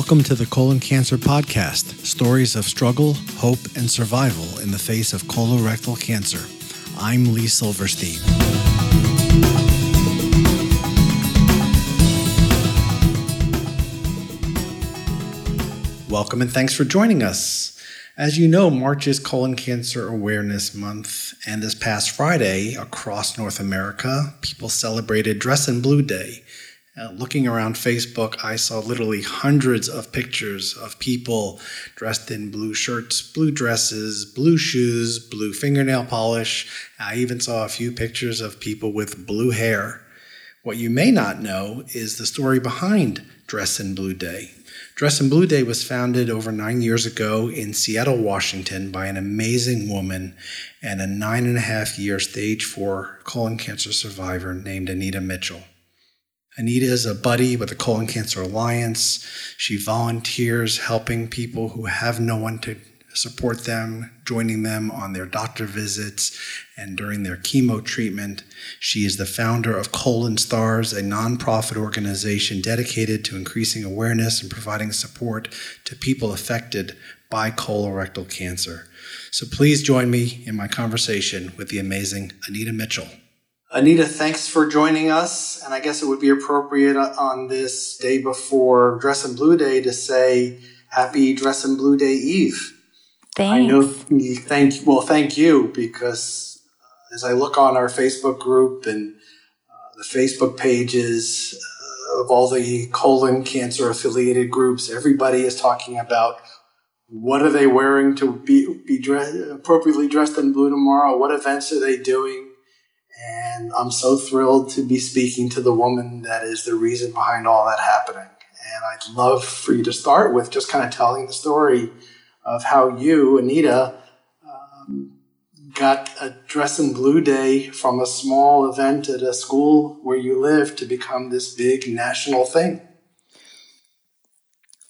Welcome to the Colon Cancer Podcast stories of struggle, hope, and survival in the face of colorectal cancer. I'm Lee Silverstein. Welcome and thanks for joining us. As you know, March is Colon Cancer Awareness Month, and this past Friday, across North America, people celebrated Dress in Blue Day. Uh, looking around Facebook, I saw literally hundreds of pictures of people dressed in blue shirts, blue dresses, blue shoes, blue fingernail polish. I even saw a few pictures of people with blue hair. What you may not know is the story behind Dress in Blue Day. Dress in Blue Day was founded over nine years ago in Seattle, Washington, by an amazing woman and a nine and a half year stage four colon cancer survivor named Anita Mitchell. Anita is a buddy with the Colon Cancer Alliance. She volunteers helping people who have no one to support them, joining them on their doctor visits and during their chemo treatment. She is the founder of Colon Stars, a nonprofit organization dedicated to increasing awareness and providing support to people affected by colorectal cancer. So please join me in my conversation with the amazing Anita Mitchell. Anita, thanks for joining us. And I guess it would be appropriate on this day before Dress in Blue Day to say Happy Dress in Blue Day Eve. Thanks. I know. Thank well, thank you because uh, as I look on our Facebook group and uh, the Facebook pages uh, of all the colon cancer affiliated groups, everybody is talking about what are they wearing to be be dress, appropriately dressed in blue tomorrow. What events are they doing? And I'm so thrilled to be speaking to the woman that is the reason behind all that happening. And I'd love for you to start with just kind of telling the story of how you, Anita, um, got a dress in blue day from a small event at a school where you live to become this big national thing.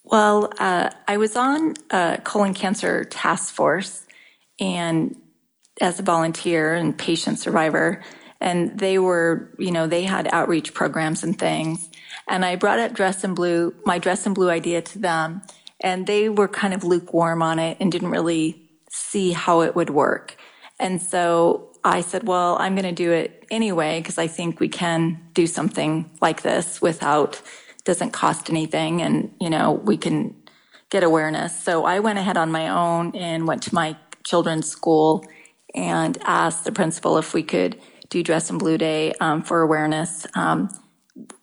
Well, uh, I was on a colon cancer task force and as a volunteer and patient survivor, and they were, you know, they had outreach programs and things. And I brought up dress in blue, my dress in blue idea to them and they were kind of lukewarm on it and didn't really see how it would work. And so I said, well, I'm going to do it anyway because I think we can do something like this without doesn't cost anything and you know we can get awareness. So I went ahead on my own and went to my children's school and asked the principal if we could do Dress in Blue Day um, for awareness. Um,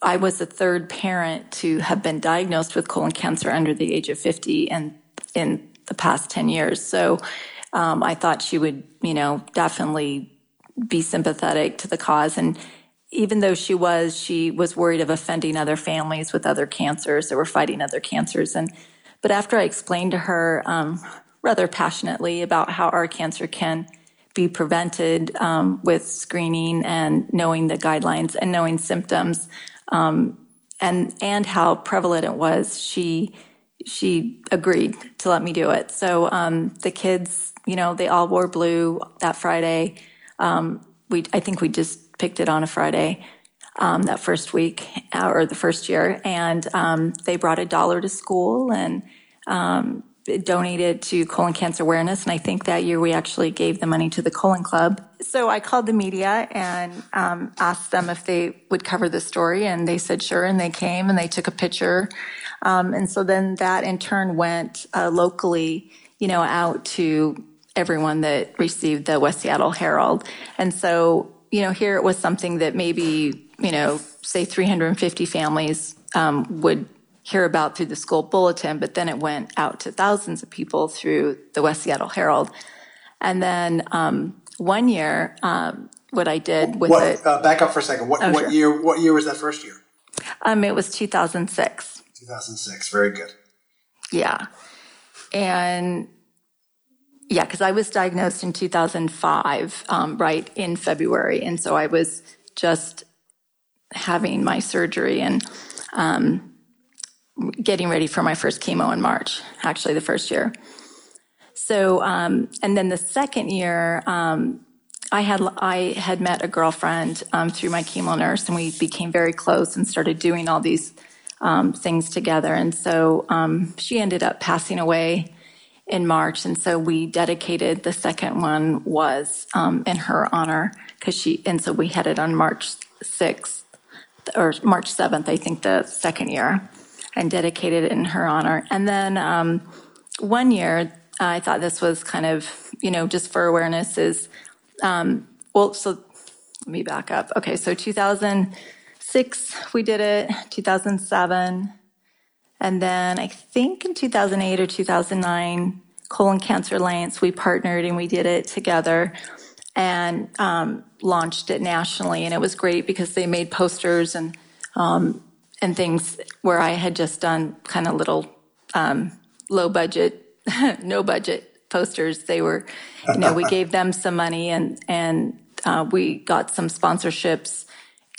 I was the third parent to have been diagnosed with colon cancer under the age of 50 and in the past 10 years. So um, I thought she would, you know, definitely be sympathetic to the cause. And even though she was, she was worried of offending other families with other cancers that were fighting other cancers. And but after I explained to her um, rather passionately about how our cancer can be prevented um, with screening and knowing the guidelines and knowing symptoms um, and and how prevalent it was she she agreed to let me do it. So um, the kids you know they all wore blue that friday. Um, we i think we just picked it on a friday um, that first week uh, or the first year. And um, they brought a dollar to school and donated to colon cancer awareness. And I think that year we actually gave the money to the colon club. So I called the media and um, asked them if they would cover the story. And they said sure. And they came and they took a picture. Um, and so then that in turn went uh, locally, you know, out to everyone that received the West Seattle Herald. And so, you know, here it was something that maybe, you know, say 350 families um, would hear about through the school bulletin, but then it went out to thousands of people through the West Seattle Herald. And then um, one year, um, what I did with what, it. Uh, back up for a second. What, oh, what sure. year? What year was that first year? Um, it was 2006. 2006. Very good. Yeah, and yeah, because I was diagnosed in 2005, um, right in February, and so I was just having my surgery and um, getting ready for my first chemo in March, actually the first year. So, um, and then the second year, um, I had I had met a girlfriend um, through my chemo nurse, and we became very close and started doing all these um, things together. And so um, she ended up passing away in March, and so we dedicated the second one was um, in her honor because she. And so we had it on March sixth or March seventh, I think, the second year, and dedicated it in her honor. And then um, one year, I thought this was kind of you know just for awareness is um, well. So let me back up. Okay, so 2006 we did it, 2007. And then I think in 2008 or 2009, Colon Cancer Alliance, we partnered and we did it together and um, launched it nationally. And it was great because they made posters and um, and things where I had just done kind of little um, low budget, no budget posters. They were, you know, we gave them some money and and uh, we got some sponsorships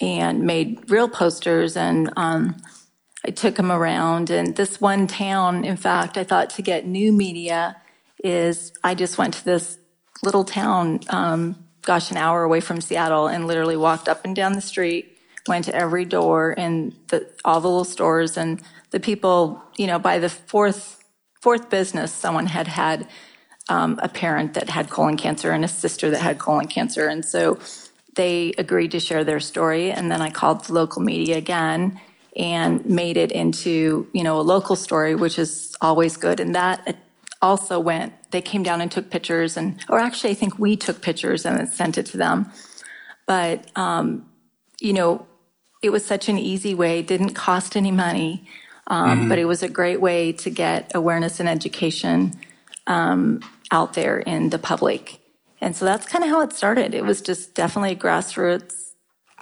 and made real posters and um, I took them around. And this one town, in fact, I thought to get new media is I just went to this little town, um, gosh, an hour away from Seattle, and literally walked up and down the street, went to every door in the, all the little stores, and the people, you know, by the fourth fourth business, someone had had um, a parent that had colon cancer and a sister that had colon cancer, and so they agreed to share their story. And then I called the local media again and made it into you know a local story, which is always good. And that also went. They came down and took pictures, and or actually, I think we took pictures and sent it to them. But um, you know, it was such an easy way. Didn't cost any money, um, mm-hmm. but it was a great way to get awareness and education um, out there in the public. And so that's kind of how it started. It was just definitely a grassroots,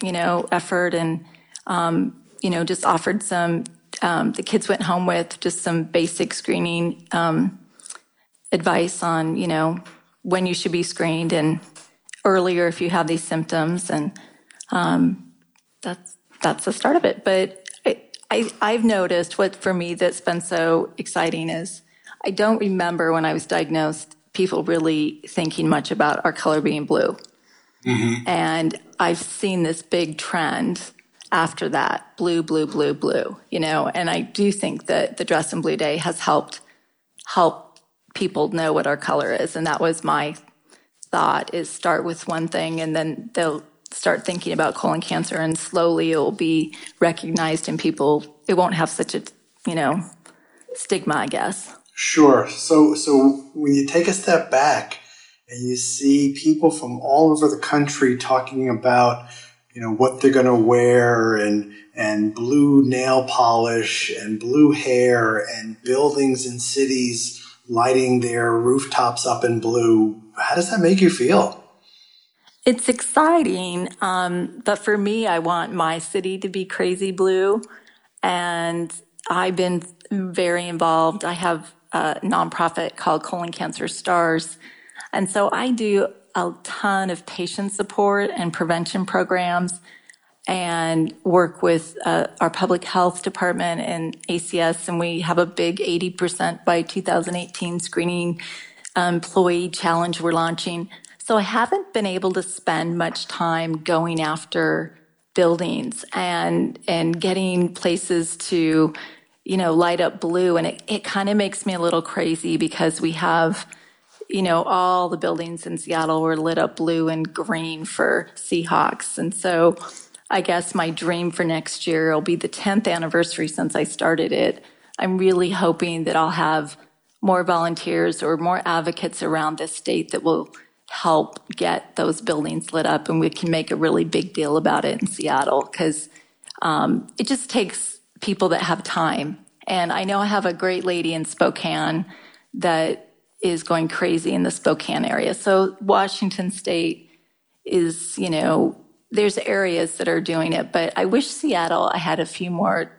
you know, effort and um, you know, just offered some, um, the kids went home with just some basic screening um, advice on, you know, when you should be screened and earlier if you have these symptoms. And um, that's, that's the start of it. But I, I, I've noticed what for me that's been so exciting is I don't remember when I was diagnosed people really thinking much about our color being blue. Mm-hmm. And I've seen this big trend after that blue blue blue blue you know and i do think that the dress in blue day has helped help people know what our color is and that was my thought is start with one thing and then they'll start thinking about colon cancer and slowly it will be recognized and people it won't have such a you know stigma i guess. Sure. So so when you take a step back and you see people from all over the country talking about you know what they're going to wear and and blue nail polish and blue hair and buildings and cities lighting their rooftops up in blue how does that make you feel it's exciting um, but for me i want my city to be crazy blue and i've been very involved i have a nonprofit called colon cancer stars and so i do a ton of patient support and prevention programs and work with uh, our public health department and ACS. And we have a big 80% by 2018 screening employee challenge we're launching. So I haven't been able to spend much time going after buildings and and getting places to you know light up blue and it, it kind of makes me a little crazy because we have you know, all the buildings in Seattle were lit up blue and green for Seahawks. And so I guess my dream for next year will be the 10th anniversary since I started it. I'm really hoping that I'll have more volunteers or more advocates around this state that will help get those buildings lit up and we can make a really big deal about it in Seattle because um, it just takes people that have time. And I know I have a great lady in Spokane that is going crazy in the Spokane area. So Washington State is, you know, there's areas that are doing it, but I wish Seattle I had a few more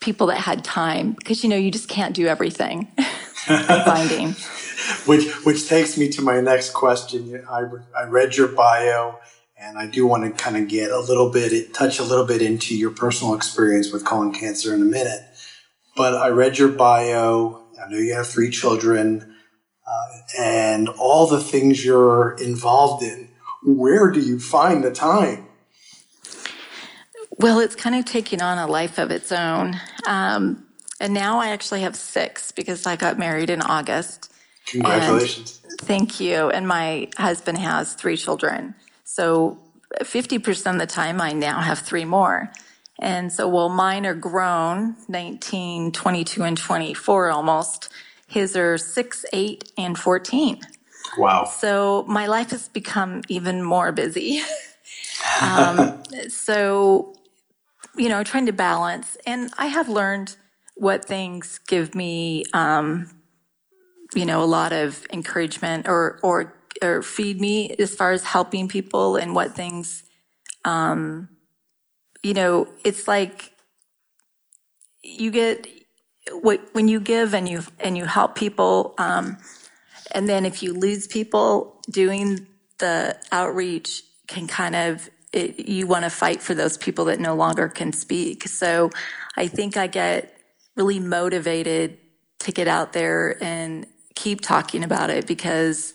people that had time because you know you just can't do everything. Finding. which which takes me to my next question. I I read your bio and I do want to kind of get a little bit touch a little bit into your personal experience with colon cancer in a minute. But I read your bio. I know you have three children and all the things you're involved in, where do you find the time? Well, it's kind of taking on a life of its own. Um, and now I actually have six because I got married in August. Congratulations. And thank you. And my husband has three children. So 50% of the time, I now have three more. And so while mine are grown, 19, 22, and 24 almost, his are 6, 8, and 14. Wow. So my life has become even more busy. um, so, you know, trying to balance. And I have learned what things give me, um, you know, a lot of encouragement or, or, or feed me as far as helping people and what things, um, you know, it's like you get what when you give and you and you help people, um, and then if you lose people doing the outreach can kind of it, you want to fight for those people that no longer can speak. So I think I get really motivated to get out there and keep talking about it because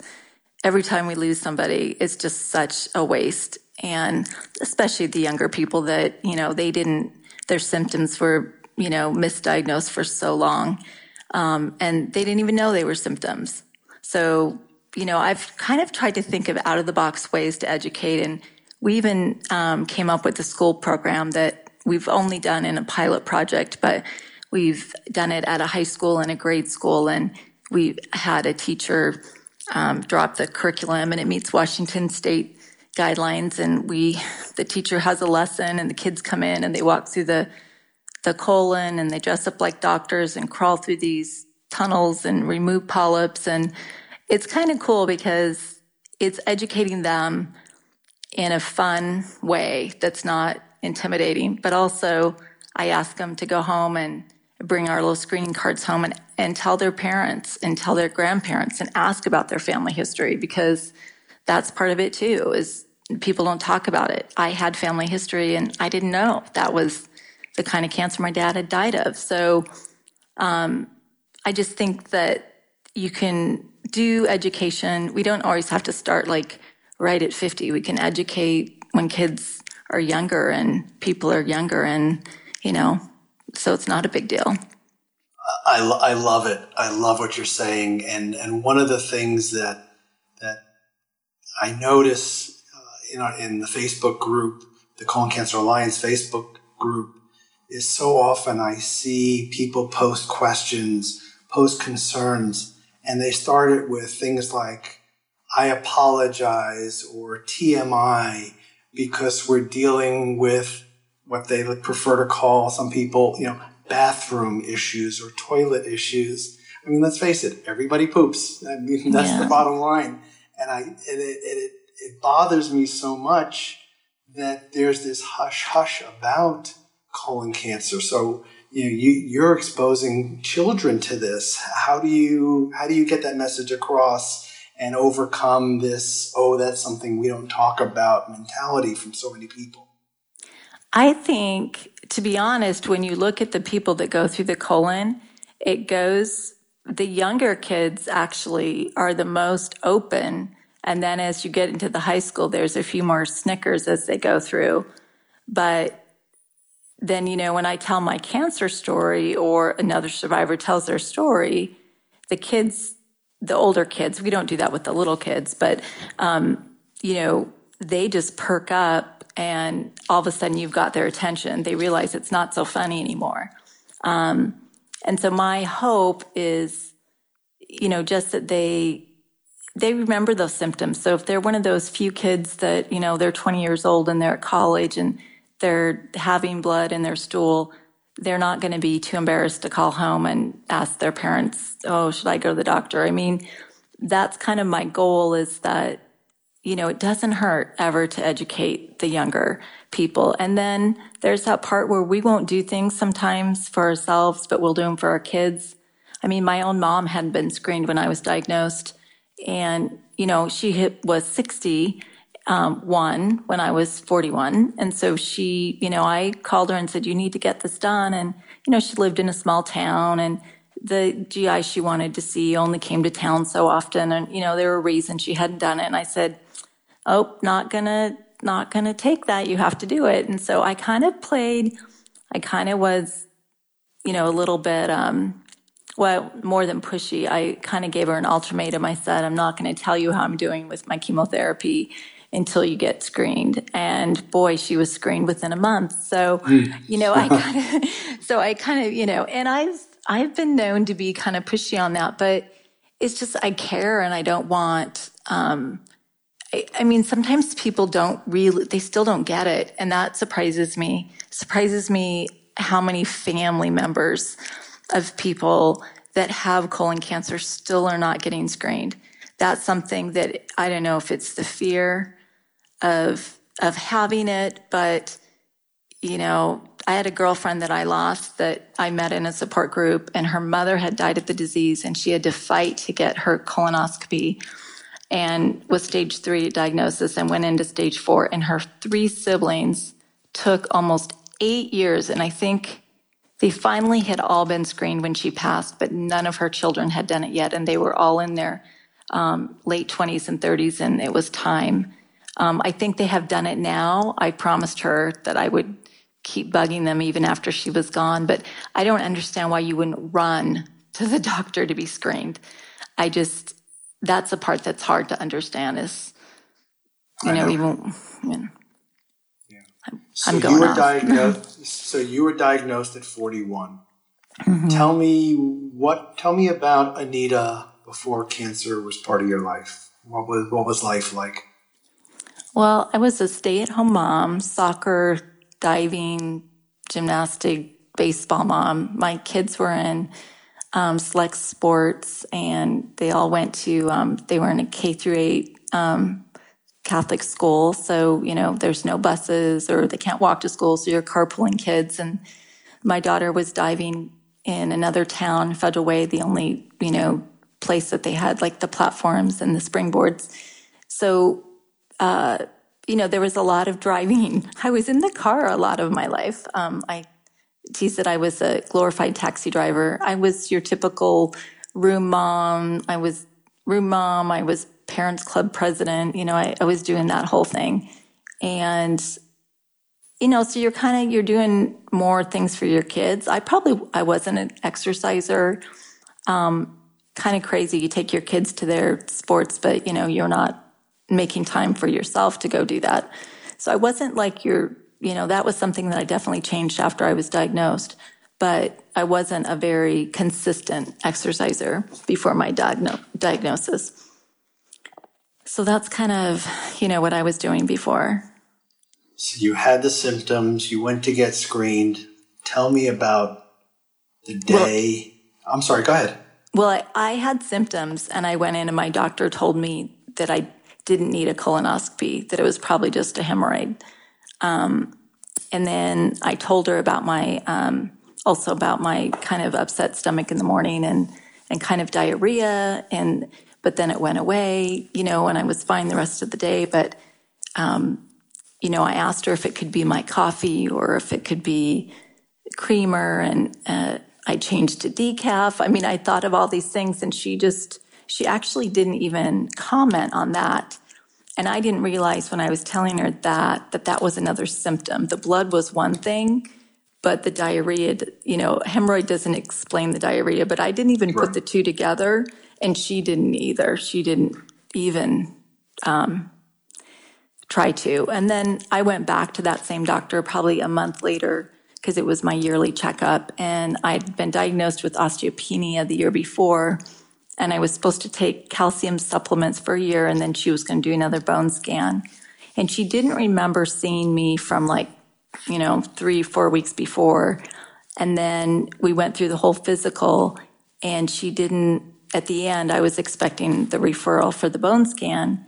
every time we lose somebody, it's just such a waste. And especially the younger people that you know they didn't their symptoms were you know misdiagnosed for so long um, and they didn't even know they were symptoms. So you know i've kind of tried to think of out of the box ways to educate and we even um, came up with a school program that we've only done in a pilot project but we've done it at a high school and a grade school and we had a teacher um, drop the curriculum and it meets washington state guidelines and we the teacher has a lesson and the kids come in and they walk through the the colon and they dress up like doctors and crawl through these tunnels and remove polyps and it's kind of cool because it's educating them in a fun way that's not intimidating but also i ask them to go home and bring our little screening cards home and, and tell their parents and tell their grandparents and ask about their family history because that's part of it too is people don't talk about it. I had family history and i didn't know that was the kind of cancer my dad had died of. So um, i just think that you can do education. We don't always have to start like right at 50 we can educate when kids are younger and people are younger and you know so it's not a big deal I, I love it. I love what you're saying, and and one of the things that that I notice uh, in, our, in the Facebook group, the Colon Cancer Alliance Facebook group, is so often I see people post questions, post concerns, and they start it with things like, I apologize or TMI because we're dealing with what they prefer to call some people, you know, bathroom issues or toilet issues. I mean, let's face it, everybody poops. I mean, that's yeah. the bottom line and I and it, it it bothers me so much that there's this hush hush about colon cancer. So you know you you're exposing children to this. How do you how do you get that message across and overcome this oh that's something we don't talk about mentality from so many people? I think to be honest, when you look at the people that go through the colon, it goes the younger kids actually are the most open. And then as you get into the high school, there's a few more snickers as they go through. But then, you know, when I tell my cancer story or another survivor tells their story, the kids, the older kids, we don't do that with the little kids, but, um, you know, they just perk up and all of a sudden you've got their attention. They realize it's not so funny anymore. Um, and so my hope is, you know, just that they they remember those symptoms. So if they're one of those few kids that, you know, they're 20 years old and they're at college and they're having blood in their stool, they're not going to be too embarrassed to call home and ask their parents, "Oh, should I go to the doctor?" I mean, that's kind of my goal is that you know, it doesn't hurt ever to educate the younger people. And then there's that part where we won't do things sometimes for ourselves, but we'll do them for our kids. I mean, my own mom hadn't been screened when I was diagnosed. And, you know, she hit, was 61 um, when I was 41. And so she, you know, I called her and said, you need to get this done. And, you know, she lived in a small town and the GI she wanted to see only came to town so often. And, you know, there were reasons she hadn't done it. And I said, oh, not gonna, not to take that. You have to do it. And so I kind of played, I kind of was, you know, a little bit, um, well, more than pushy. I kind of gave her an ultimatum. I said, I'm not going to tell you how I'm doing with my chemotherapy until you get screened. And boy, she was screened within a month. So, you know, I kind of, so I kind of, you know, and I've, I've been known to be kind of pushy on that, but it's just, I care and I don't want, um, I, I mean, sometimes people don't really, they still don't get it. And that surprises me, surprises me how many family members of people that have colon cancer still are not getting screened. That's something that I don't know if it's the fear of of having it, but you know, I had a girlfriend that I lost that I met in a support group, and her mother had died of the disease, and she had to fight to get her colonoscopy and was stage three diagnosis and went into stage four. And her three siblings took almost eight years. And I think they finally had all been screened when she passed, but none of her children had done it yet. And they were all in their um, late 20s and 30s, and it was time. Um, I think they have done it now. I promised her that I would keep bugging them even after she was gone, but I don't understand why you wouldn't run to the doctor to be screened. I just, that's the part that's hard to understand is, you know, know. even, I mean, So I'm you going were off. diagnosed. so you were diagnosed at 41. Mm-hmm. Tell me what. Tell me about Anita before cancer was part of your life. What was what was life like? Well, I was a stay at home mom, soccer, diving, gymnastic, baseball mom. My kids were in um, select sports and they all went to, um, they were in a K through eight um, Catholic school. So, you know, there's no buses or they can't walk to school. So you're carpooling kids. And my daughter was diving in another town, Federal Way, the only, you know, place that they had like the platforms and the springboards. So you know, there was a lot of driving. I was in the car a lot of my life. Um, I teased that I was a glorified taxi driver. I was your typical room mom. I was room mom. I was parents club president. You know, I, I was doing that whole thing. And, you know, so you're kind of, you're doing more things for your kids. I probably, I wasn't an exerciser. Um, kind of crazy. You take your kids to their sports, but, you know, you're not making time for yourself to go do that. So I wasn't like your, you know, that was something that I definitely changed after I was diagnosed. But I wasn't a very consistent exerciser before my diagno- diagnosis. So that's kind of, you know, what I was doing before. So you had the symptoms. You went to get screened. Tell me about the day. I'm sorry. Go ahead. Well, I, I had symptoms and I went in and my doctor told me that I didn't need a colonoscopy, that it was probably just a hemorrhoid. Um, and then I told her about my, um, also about my kind of upset stomach in the morning and, and kind of diarrhea. And, but then it went away, you know, and I was fine the rest of the day. But, um, you know, I asked her if it could be my coffee or if it could be creamer and, uh, I changed to decaf. I mean, I thought of all these things and she just, she actually didn't even comment on that. And I didn't realize when I was telling her that, that that was another symptom. The blood was one thing, but the diarrhea, you know, hemorrhoid doesn't explain the diarrhea, but I didn't even put the two together and she didn't either. She didn't even um, try to. And then I went back to that same doctor probably a month later because it was my yearly checkup and I'd been diagnosed with osteopenia the year before and I was supposed to take calcium supplements for a year and then she was going to do another bone scan. And she didn't remember seeing me from like, you know, three, four weeks before. And then we went through the whole physical and she didn't, at the end, I was expecting the referral for the bone scan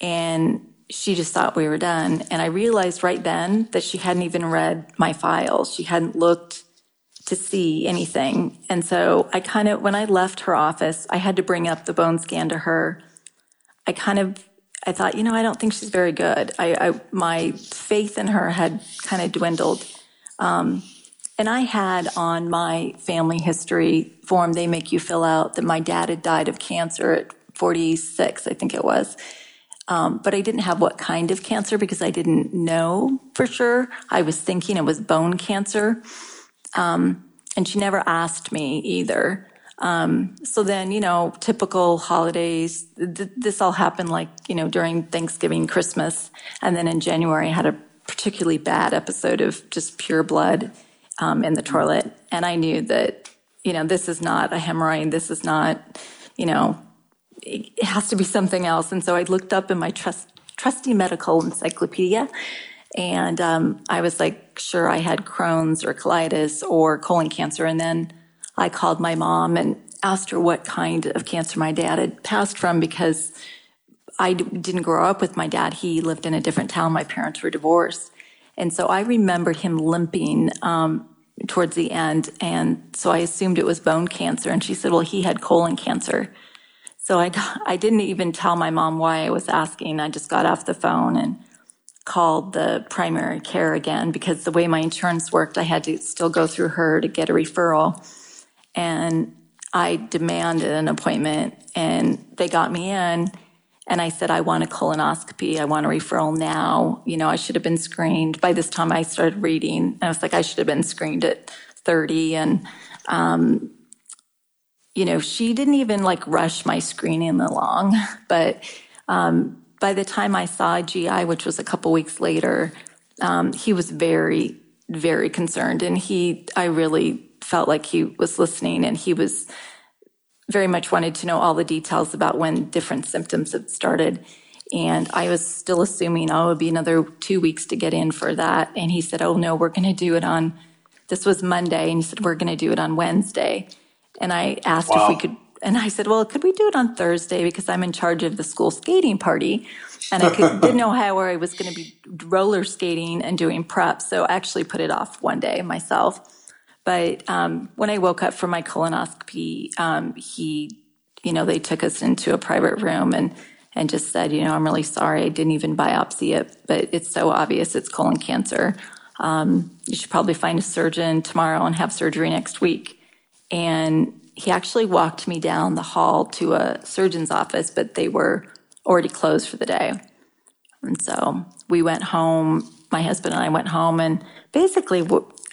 and she just thought we were done. And I realized right then that she hadn't even read my files. She hadn't looked to see anything. And so I kind of, when I left her office, I had to bring up the bone scan to her. I kind of, I thought, you know, I don't think she's very good. I, I my faith in her had kind of dwindled. Um, and I had on my family history form, they make you fill out that my dad had died of cancer at 46, I think it was. Um, but I didn't have what kind of cancer because I didn't know for sure. I was thinking it was bone cancer. Um, and she never asked me either. Um, so then, you know, typical holidays, th- this all happened like, you know, during Thanksgiving, Christmas. And then in January, I had a particularly bad episode of just pure blood um, in the toilet. And I knew that, you know, this is not a hemorrhoid. This is not, you know, it has to be something else. And so I looked up in my trust, trusty medical encyclopedia and um, I was like, sure, I had Crohn's or colitis or colon cancer. And then I called my mom and asked her what kind of cancer my dad had passed from because I d- didn't grow up with my dad. He lived in a different town. My parents were divorced. And so I remembered him limping um, towards the end. And so I assumed it was bone cancer. And she said, well, he had colon cancer. So I, I didn't even tell my mom why I was asking. I just got off the phone and called the primary care again because the way my insurance worked, I had to still go through her to get a referral. And I demanded an appointment and they got me in. And I said, I want a colonoscopy. I want a referral now. You know, I should have been screened. By this time, I started reading. And I was like, I should have been screened at 30. And, um, you know, she didn't even like rush my screening along. But um, by the time I saw GI, which was a couple weeks later, um, he was very, very concerned. And he, I really felt like he was listening and he was very much wanted to know all the details about when different symptoms had started. And I was still assuming, oh, it would be another two weeks to get in for that. And he said, oh, no, we're going to do it on, this was Monday. And he said, we're going to do it on Wednesday. And I asked wow. if we could and I said, well, could we do it on Thursday because I'm in charge of the school skating party, and I could, didn't know how I was going to be roller skating and doing prep, so I actually put it off one day myself. But um, when I woke up from my colonoscopy, um, he, you know, they took us into a private room and and just said, you know, I'm really sorry, I didn't even biopsy it, but it's so obvious it's colon cancer. Um, you should probably find a surgeon tomorrow and have surgery next week. And he actually walked me down the hall to a surgeon's office, but they were already closed for the day. And so we went home. My husband and I went home, and basically,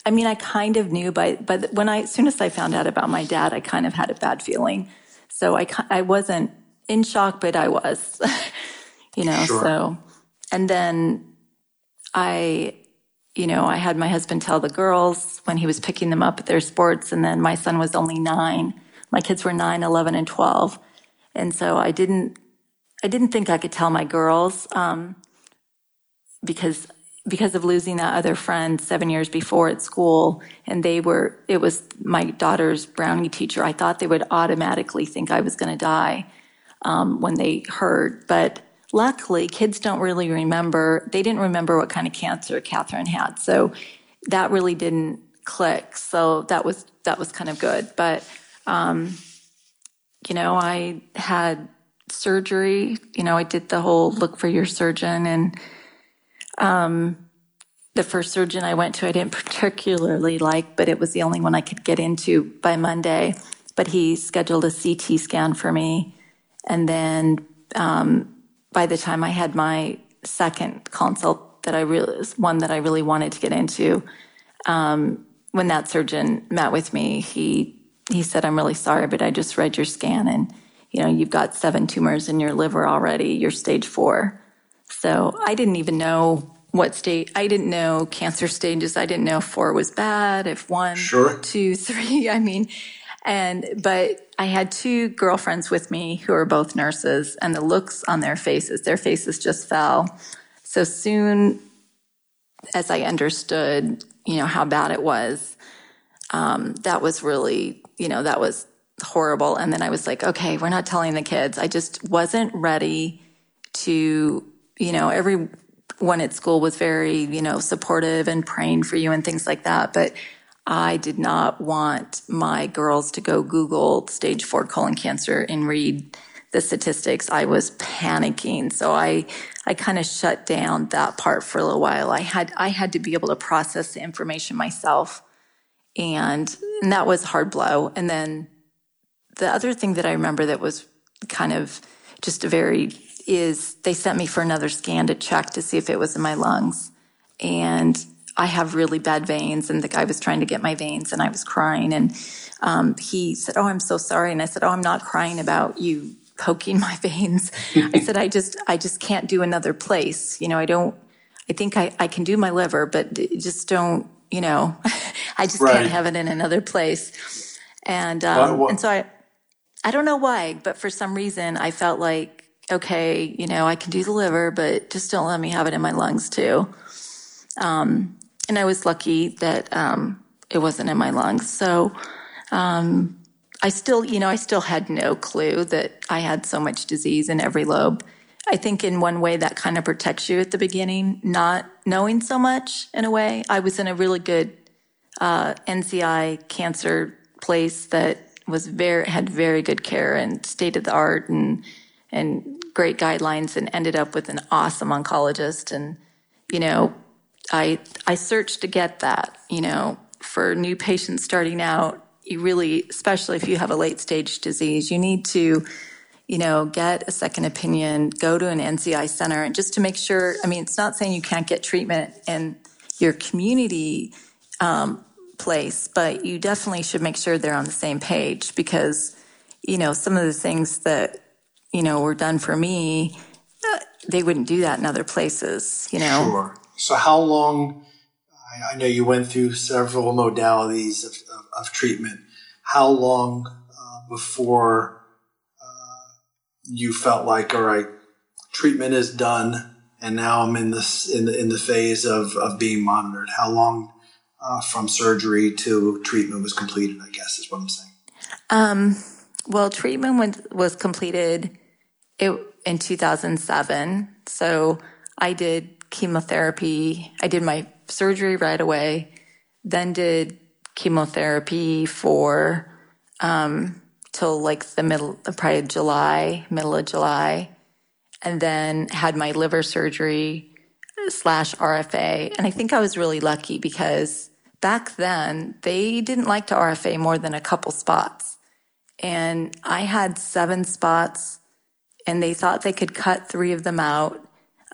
I mean, I kind of knew, but but when I as soon as I found out about my dad, I kind of had a bad feeling. So I I wasn't in shock, but I was, you know. Sure. So and then I you know, I had my husband tell the girls when he was picking them up at their sports, and then my son was only nine. My kids were nine, 11, and 12. And so I didn't, I didn't think I could tell my girls um, because because of losing that other friend seven years before at school, and they were, it was my daughter's brownie teacher. I thought they would automatically think I was going to die um, when they heard, but luckily, kids don't really remember. They didn't remember what kind of cancer Catherine had, so that really didn't click. So that was that was kind of good. But um, you know, I had surgery. You know, I did the whole look for your surgeon, and um, the first surgeon I went to, I didn't particularly like, but it was the only one I could get into by Monday. But he scheduled a CT scan for me, and then um, by the time I had my second consult that I really one that I really wanted to get into, um, when that surgeon met with me, he he said, "I'm really sorry, but I just read your scan, and you know you've got seven tumors in your liver already. You're stage four. So I didn't even know what state. I didn't know cancer stages. I didn't know if four was bad. If one, sure. two, three. I mean, and, but I had two girlfriends with me who are both nurses, and the looks on their faces, their faces just fell. So soon as I understood, you know, how bad it was, um, that was really, you know, that was horrible. And then I was like, okay, we're not telling the kids. I just wasn't ready to, you know, everyone at school was very, you know, supportive and praying for you and things like that. But I did not want my girls to go Google stage four colon cancer and read the statistics. I was panicking. So I, I kind of shut down that part for a little while. I had, I had to be able to process the information myself. And, and that was a hard blow. And then the other thing that I remember that was kind of just a very is they sent me for another scan to check to see if it was in my lungs. And I have really bad veins, and the guy was trying to get my veins, and I was crying. And um, he said, "Oh, I'm so sorry." And I said, "Oh, I'm not crying about you poking my veins." I said, "I just, I just can't do another place. You know, I don't. I think I, I can do my liver, but just don't. You know, I just Right. can't have it in another place." And um, What- what- and so I, I don't know why, but for some reason I felt like, okay, you know, I can do the liver, but just don't let me have it in my lungs too. Um, and I was lucky that um, it wasn't in my lungs. So um, I still, you know, I still had no clue that I had so much disease in every lobe. I think in one way that kind of protects you at the beginning, not knowing so much in a way. I was in a really good uh, NCI cancer place that was very had very good care and state of the art and and great guidelines and ended up with an awesome oncologist and you know I I searched to get that you know for new patients starting out you really especially if you have a late stage disease you need to you know get a second opinion go to an NCI center and just to make sure I mean it's not saying you can't get treatment in your community place, but you definitely should make sure they're on the same page because, you know, some of the things that, you know, were done for me, uh, they wouldn't do that in other places, you know? Sure. So, how long? I, know you went through several modalities of, of, of treatment. How long uh, before uh, you felt like, all right, treatment is done, and now I'm in this in the in the phase of of being monitored? How long uh, from surgery to treatment was completed? I guess is what I'm saying. Um, well, treatment was, was completed it, in 2007. So I did chemotherapy. I did my surgery right away, then did chemotherapy for um, till like the middle, probably July, middle of July, and then had my liver surgery slash RFA. And I think I was really lucky because back then they didn't like to RFA more than a couple spots. And I had seven spots, and they thought they could cut three of them out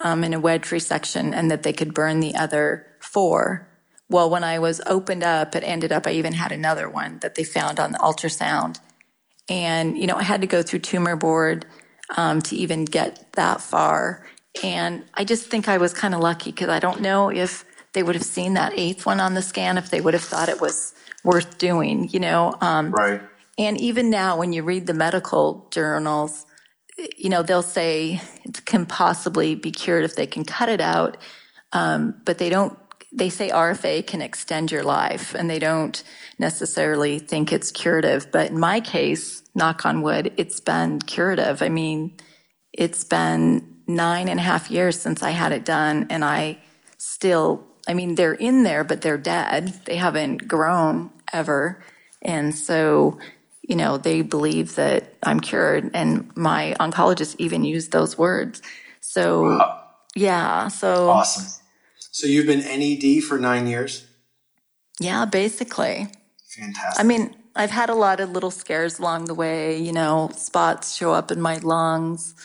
um, in a wedge resection and that they could burn the other four. Well, when I was opened up, it ended up I even had another one that they found on the ultrasound. And, you know, I had to go through tumor board um, to even get that far. And I just think I was kind of lucky because I don't know if they would have seen that eighth one on the scan, if they would have thought it was worth doing, you know. Um, Right. and even now, when you read the medical journals, you know, they'll say it can possibly be cured if they can cut it out, um, but they don't. They say RFA can extend your life, and they don't necessarily think it's curative. But in my case, knock on wood, it's been curative. I mean, it's been nine and a half years since I had it done, and I still, I mean, they're in there, but they're dead. They haven't grown ever. And so, you know, they believe that I'm cured. And my oncologist even used those words. So, yeah. So, Awesome. So you've been NED for nine years. yeah, basically. Fantastic. I mean, I've had a lot of little scares along the way, you know, spots show up in my lungs.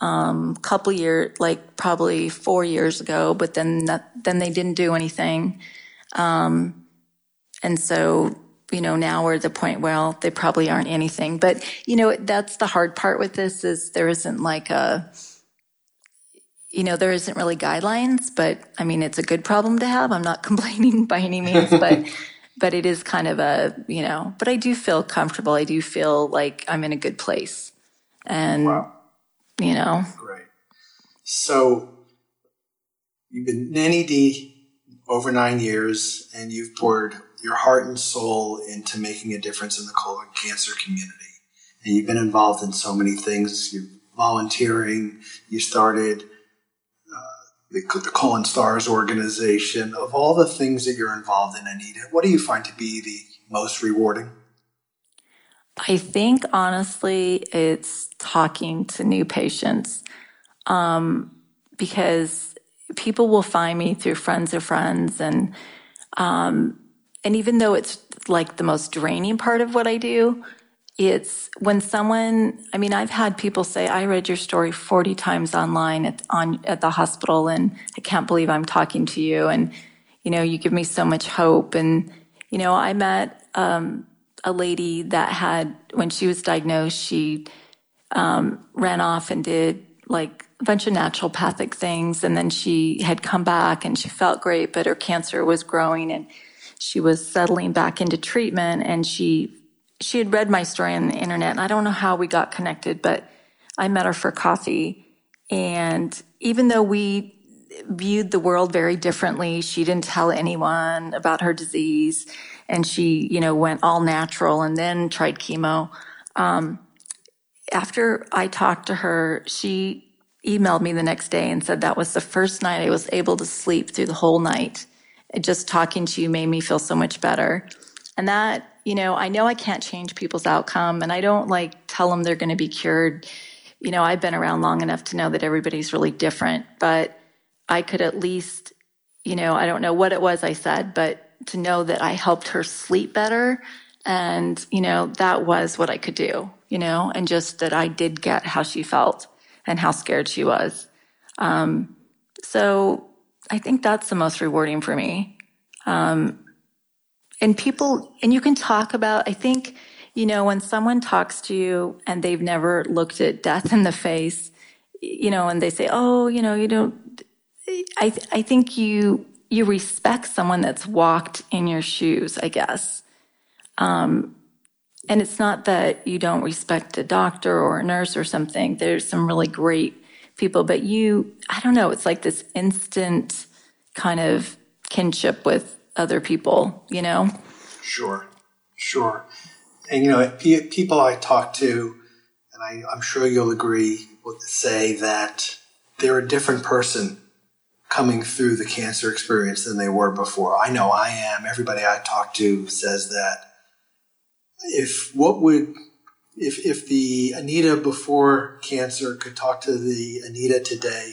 Um, couple years, like probably four years ago, but then that, then they didn't do anything. Um, and so, you know, now we're at the point, well, they probably aren't anything. But, you know, that's the hard part with this is there isn't like a, you know, there isn't really guidelines, but I mean, it's a good problem to have. I'm not complaining by any means, but, but it is kind of a, you know, but I do feel comfortable. I do feel like I'm in a good place. And, Wow. you know, Great. So you've been NED over nine years, and you've poured your heart and soul into making a difference in the colon cancer community. And you've been involved in so many things. You're volunteering. You started uh, the, the Colon Stars organization. Of all the things that you're involved in, Anita, what do you find to be the most rewarding? I think honestly, it's talking to new patients um, because people will find me through friends of friends, and um, and even though it's like the most draining part of what I do, it's when someone i mean i've had people say i read your story 40 times online at, on, at the hospital and i can't believe i'm talking to you and you know you give me so much hope. And you know i met um, a lady that had when she was diagnosed she um, ran off and did like a bunch of naturopathic things and then she had come back and she felt great but her cancer was growing and she was settling back into treatment and she she had read my story on the internet I don't know how we got connected, but I met her for coffee. And even though we viewed the world very differently, she didn't tell anyone about her disease and she, you know, went all natural and then tried chemo. Um, after I talked to her, she emailed me the next day and said that was the first night I was able to sleep through the whole night. Just talking to you made me feel so much better. And that you know, I know I can't change people's outcome and I don't like tell them they're going to be cured. You know, I've been around long enough to know that everybody's really different, but I could at least, you know, I don't know what it was I said, but to know that I helped her sleep better. And, you know, that was what I could do, you know, and just that I did get how she felt and how scared she was. Um, so I think that's the most rewarding for me. Um, and people, and you can talk about, I think, you know, when someone talks to you and they've never looked at death in the face, you know, and they say, oh, you know, you don't, I, th- I think you, you respect someone that's walked in your shoes, I guess. Um, and it's not that you don't respect a doctor or a nurse or something. There's some really great people, but you, I don't know, it's like this instant kind of kinship with other people, you know? Sure, sure. And, you know, people I talk to, and I, I'm sure you'll agree, say that they're a different person coming through the cancer experience than they were before. I know I am. Everybody I talk to says that. If what would if if the Anita before cancer could talk to the Anita today,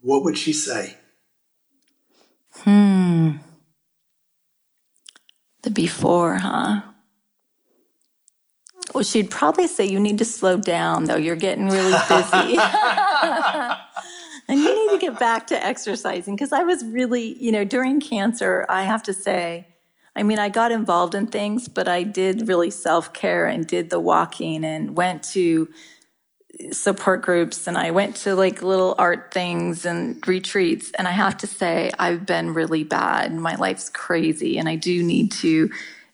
what would she say? Hmm. The before, huh? Well, she'd probably say you need to slow down, though. You're getting really busy. and you need to get back to exercising. Because I was really, you know, during cancer, I have to say, I mean, I got involved in things, but I did really self care and did the walking and went to support groups and I went to like little art things and retreats. And I have to say, I've been really bad. My life's crazy and I do need to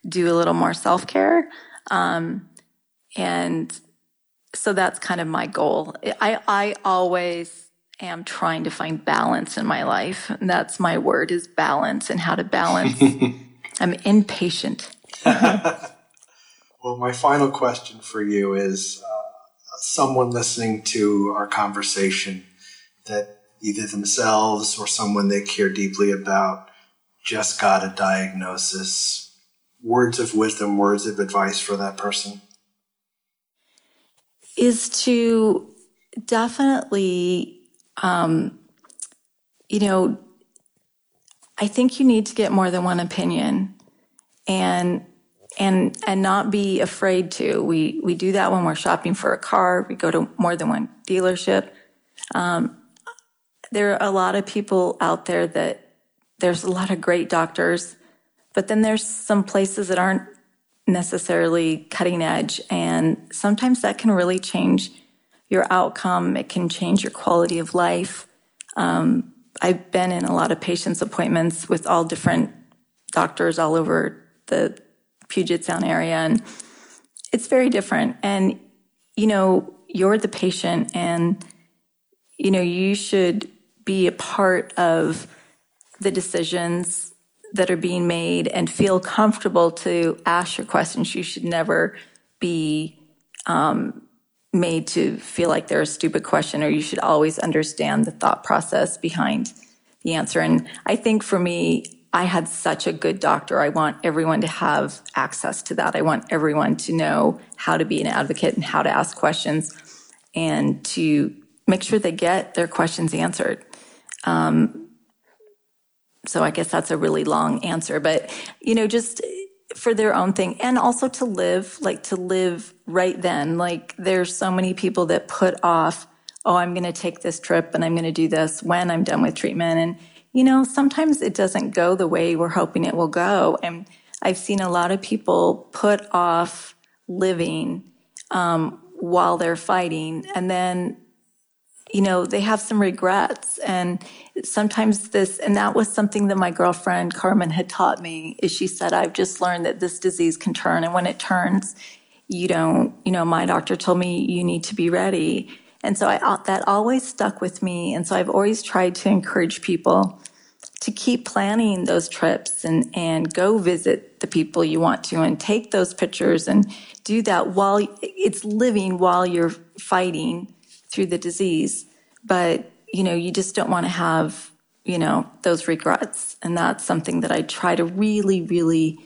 do a little more self care. Um, and so that's kind of my goal. I, I always am trying to find balance in my life. And that's my word is balance and how to balance. I'm impatient. well, my final question for you is, uh, someone listening to our conversation that either themselves or someone they care deeply about just got a diagnosis, words of wisdom, words of advice for that person? Is to definitely, um, you know, I think you need to get more than one opinion. And and and not be afraid to. We we do that when we're shopping for a car. We go to more than one dealership. Um, there are a lot of people out there that there's a lot of great doctors, but then there's some places that aren't necessarily cutting edge, and sometimes that can really change your outcome. It can change your quality of life. Um, I've been in a lot of patients' appointments with all different doctors all over the Puget Sound area. And it's very different. And, you know, you're the patient and, you know, you should be a part of the decisions that are being made and feel comfortable to ask your questions. You should never be um, made to feel like they're a stupid question, or you should always understand the thought process behind the answer. And I think for me, I had such a good doctor. I want everyone to have access to that. I want everyone to know how to be an advocate and how to ask questions and to make sure they get their questions answered. Um, so I guess that's a really long answer, but you know, just for their own thing and also to live like to live right then. Like there's so many people that put off oh i'm going to take this trip and i'm going to do this when i'm done with treatment. And you know sometimes it doesn't go the way we're hoping it will go. And i've seen a lot of people put off living um, while they're fighting. And then you know, they have some regrets. And sometimes this, and that was something that my girlfriend Carmen had taught me, is she said, I've just learned that this disease can turn. And when it turns, you don't, you know, my doctor told me you need to be ready. And so I, uh, that always stuck with me. And so I've always tried to encourage people to keep planning those trips and, and go visit the people you want to and take those pictures and do that while it's living while you're fighting through the disease. But, you know, you just don't want to have, you know, those regrets. And that's something that I try to really, really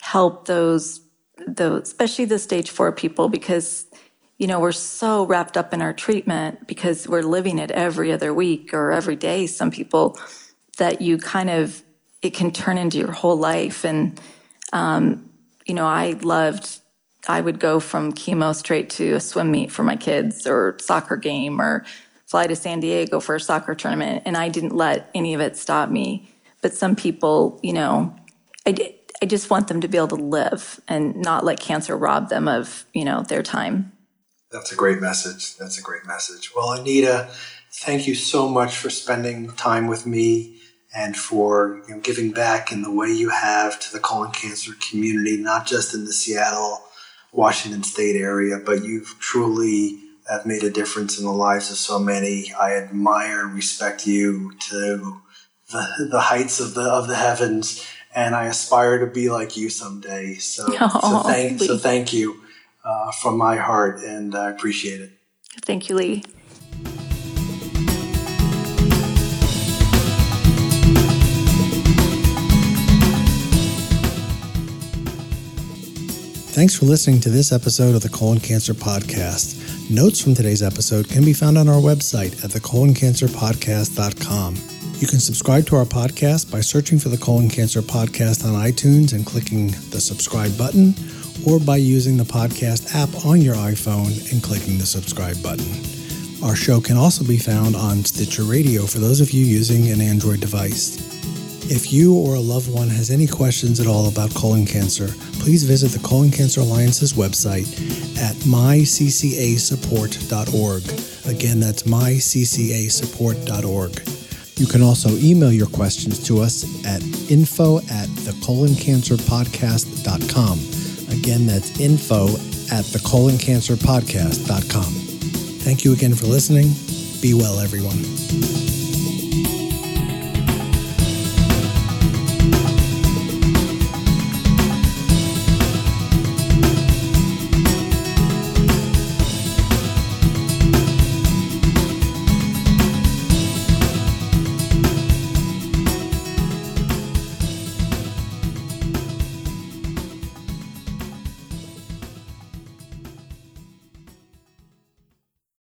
help those, those, especially the stage four people, because, you know, we're so wrapped up in our treatment because we're living it every other week or every day. Some people that you kind of, it can turn into your whole life. And, um, you know, I loved I would go from chemo straight to a swim meet for my kids or soccer game or fly to San Diego for a soccer tournament. And I didn't let any of it stop me. But some people, you know, I, I just want them to be able to live and not let cancer rob them of, you know, their time. That's a great message. That's a great message. Well, Anita, thank you so much for spending time with me and for you know, giving back in the way you have to the colon cancer community, not just in the Seattle Washington State area, but you've truly have made a difference in the lives of so many. I admire and respect you to the, the heights of the of the heavens, and I aspire to be like you someday. So, oh, so thank so thank you uh, from my heart, and I appreciate it. Thank you, Lee. Thanks for listening to this episode of the Colon Cancer Podcast. Notes from today's episode can be found on our website at thecoloncancerpodcast.com. You can subscribe to our podcast by searching for the Colon Cancer Podcast on iTunes and clicking the subscribe button, or by using the podcast app on your iPhone and clicking the subscribe button. Our show can also be found on Stitcher Radio for those of you using an Android device. If you or a loved one has any questions at all about colon cancer, please visit the Colon Cancer Alliance's website at myccasupport.org. Again, that's myccasupport.org. You can also email your questions to us at info at thecoloncancerpodcast.com. Again, that's info at thecoloncancerpodcast.com. Thank you again for listening. Be well, everyone.